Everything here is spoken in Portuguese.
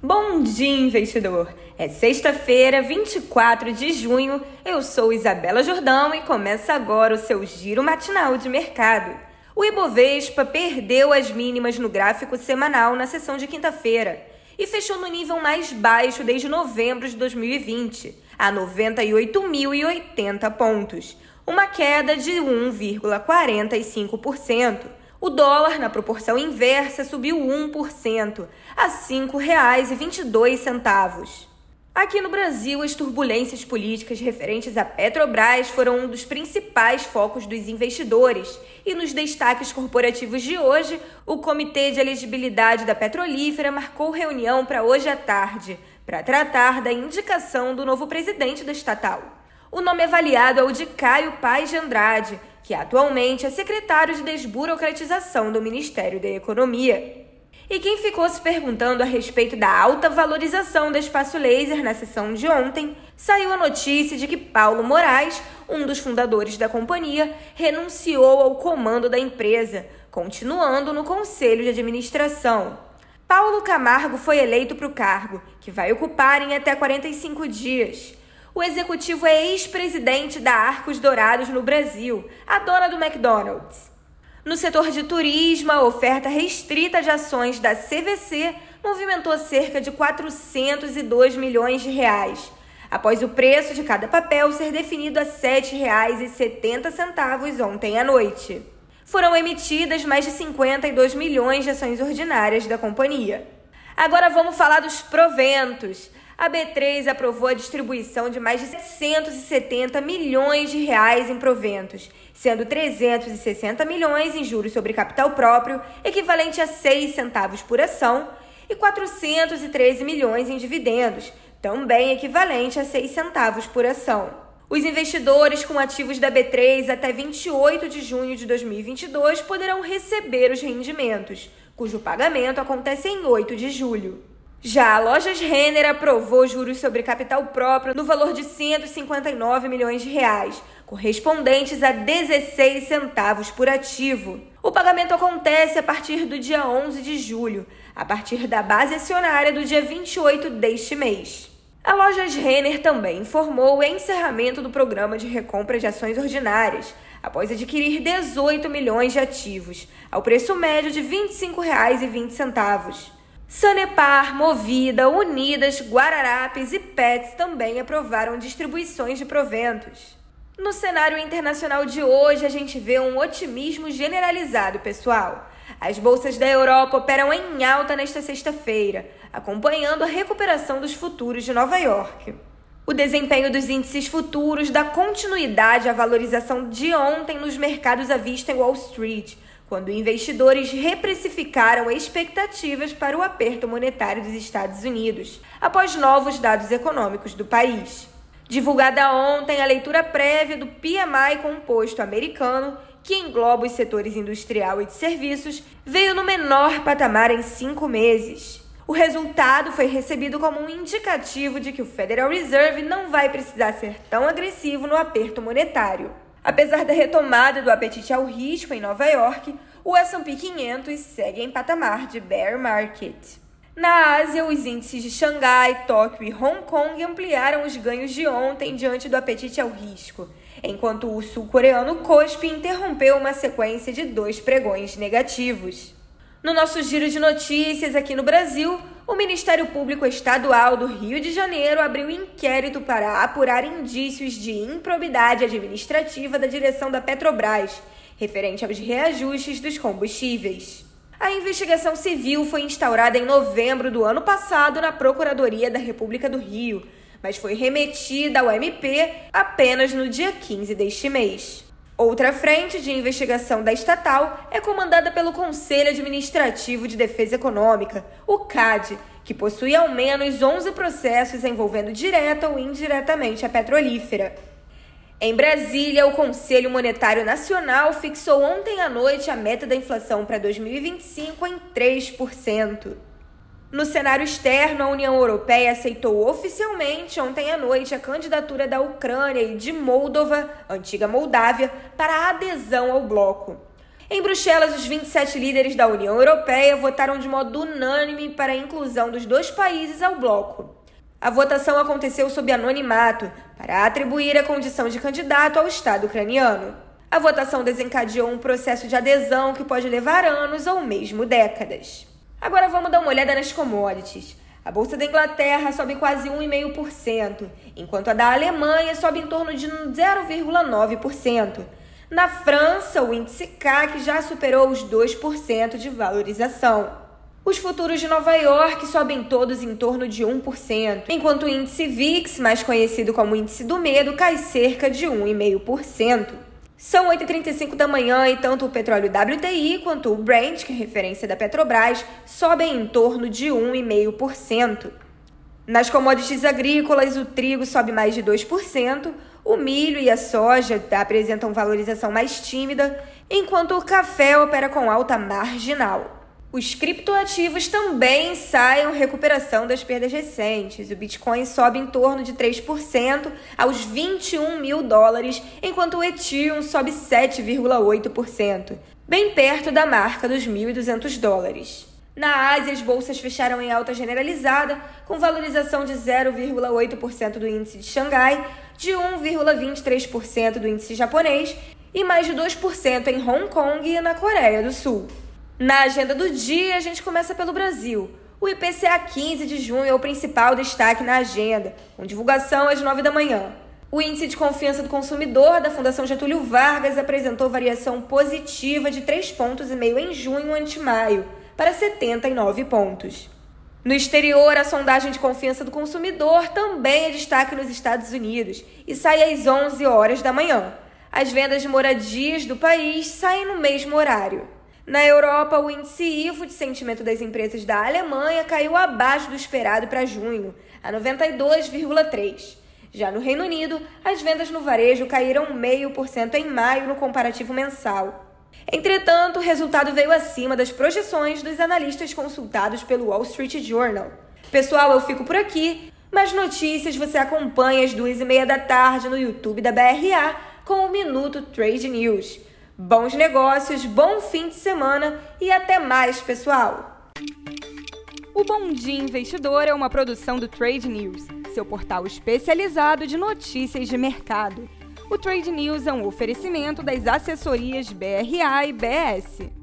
Bom dia, investidor! É sexta-feira, 24 de junho. Eu sou Isabela Jordão e começa agora o seu giro matinal de mercado. O Ibovespa perdeu as mínimas no gráfico semanal na sessão de quinta-feira e fechou no nível mais baixo desde novembro de 2020, a 98.080 pontos, uma queda de 1,45%. O dólar, na proporção inversa, subiu 1%, a R$ 5,22. Aqui no Brasil, as turbulências políticas referentes à Petrobras foram um dos principais focos dos investidores. E nos destaques corporativos de hoje, o Comitê de Elegibilidade da Petrolífera marcou reunião para hoje à tarde para tratar da indicação do novo presidente da estatal. O nome avaliado é o de Caio Paz de Andrade, que atualmente é secretário de desburocratização do Ministério da Economia. E quem ficou se perguntando a respeito da alta valorização do espaço laser na sessão de ontem, saiu a notícia de que Paulo Moraes, um dos fundadores da companhia, renunciou ao comando da empresa, continuando no conselho de administração. Paulo Camargo foi eleito para o cargo, que vai ocupar em até 45 dias. O executivo é ex-presidente da Arcos Dourados no Brasil, a dona do McDonald's. No setor de turismo, a oferta restrita de ações da CVC movimentou cerca de 402 milhões de reais, após o preço de cada papel ser definido a R$ 7,70 ontem à noite. Foram emitidas mais de 52 milhões de ações ordinárias da companhia. Agora vamos falar dos proventos a B3 aprovou a distribuição de mais de 770 milhões de reais em proventos, sendo 360 milhões em juros sobre capital próprio, equivalente a 6 centavos por ação, e 413 milhões em dividendos, também equivalente a 6 centavos por ação. Os investidores com ativos da B3 até 28 de junho de 2022 poderão receber os rendimentos, cujo pagamento acontece em 8 de julho. Já a Lojas Renner aprovou juros sobre capital próprio no valor de 159 milhões de reais, correspondentes a 16 centavos por ativo. O pagamento acontece a partir do dia 11 de julho, a partir da base acionária do dia 28 deste mês. A Lojas Renner também informou o encerramento do programa de recompra de ações ordinárias, após adquirir 18 milhões de ativos, ao preço médio de R$ 25,20. Sanepar, Movida, Unidas, Guararapes e Pets também aprovaram distribuições de proventos. No cenário internacional de hoje, a gente vê um otimismo generalizado, pessoal. As bolsas da Europa operam em alta nesta sexta-feira, acompanhando a recuperação dos futuros de Nova York. O desempenho dos índices futuros dá continuidade à valorização de ontem nos mercados à vista em Wall Street quando investidores reprecificaram expectativas para o aperto monetário dos Estados Unidos, após novos dados econômicos do país. Divulgada ontem a leitura prévia do PMI composto americano, que engloba os setores industrial e de serviços, veio no menor patamar em cinco meses. O resultado foi recebido como um indicativo de que o Federal Reserve não vai precisar ser tão agressivo no aperto monetário. Apesar da retomada do apetite ao risco em Nova York, o S&P 500 segue em patamar de bear market. Na Ásia, os índices de Xangai, Tóquio e Hong Kong ampliaram os ganhos de ontem diante do apetite ao risco, enquanto o sul-coreano KOSPI interrompeu uma sequência de dois pregões negativos. No nosso giro de notícias aqui no Brasil, o Ministério Público Estadual do Rio de Janeiro abriu inquérito para apurar indícios de improbidade administrativa da direção da Petrobras, referente aos reajustes dos combustíveis. A investigação civil foi instaurada em novembro do ano passado na Procuradoria da República do Rio, mas foi remetida ao MP apenas no dia 15 deste mês. Outra frente de investigação da estatal é comandada pelo Conselho Administrativo de Defesa Econômica, o CAD, que possui ao menos 11 processos envolvendo direta ou indiretamente a petrolífera. Em Brasília, o Conselho Monetário Nacional fixou ontem à noite a meta da inflação para 2025 em 3%. No cenário externo, a União Europeia aceitou oficialmente ontem à noite a candidatura da Ucrânia e de Moldova, antiga Moldávia, para a adesão ao bloco. Em Bruxelas, os 27 líderes da União Europeia votaram de modo unânime para a inclusão dos dois países ao bloco. A votação aconteceu sob anonimato para atribuir a condição de candidato ao Estado ucraniano. A votação desencadeou um processo de adesão que pode levar anos ou mesmo décadas. Agora vamos dar uma olhada nas commodities. A bolsa da Inglaterra sobe quase 1,5%, enquanto a da Alemanha sobe em torno de 0,9%. Na França, o índice CAC já superou os 2% de valorização. Os futuros de Nova York sobem todos em torno de 1%, enquanto o índice VIX, mais conhecido como índice do medo, cai cerca de 1,5%. São 8h35 da manhã e tanto o petróleo WTI quanto o Brent, que é referência da Petrobras, sobem em torno de 1,5%. Nas commodities agrícolas, o trigo sobe mais de 2%, o milho e a soja apresentam valorização mais tímida, enquanto o café opera com alta marginal. Os criptoativos também saem recuperação das perdas recentes. O Bitcoin sobe em torno de 3% aos 21 mil dólares, enquanto o Ethereum sobe 7,8%, bem perto da marca dos 1.200 dólares. Na Ásia, as bolsas fecharam em alta generalizada, com valorização de 0,8% do índice de Xangai, de 1,23% do índice japonês e mais de 2% em Hong Kong e na Coreia do Sul. Na agenda do dia, a gente começa pelo Brasil. O IPCA 15 de junho é o principal destaque na agenda, com divulgação às 9 da manhã. O índice de confiança do consumidor da Fundação Getúlio Vargas apresentou variação positiva de 3,5 pontos em junho ante maio para 79 pontos. No exterior, a sondagem de confiança do consumidor também é destaque nos Estados Unidos e sai às 11 horas da manhã. As vendas de moradias do país saem no mesmo horário. Na Europa, o índice IFO de sentimento das empresas da Alemanha caiu abaixo do esperado para junho, a 92,3. Já no Reino Unido, as vendas no varejo caíram 0,5% em maio no comparativo mensal. Entretanto, o resultado veio acima das projeções dos analistas consultados pelo Wall Street Journal. Pessoal, eu fico por aqui. Mais notícias você acompanha às duas e meia da tarde no YouTube da BRA com o Minuto Trade News. Bons negócios, bom fim de semana e até mais, pessoal! O Bom Dia Investidor é uma produção do Trade News, seu portal especializado de notícias de mercado. O Trade News é um oferecimento das assessorias BRA e BS.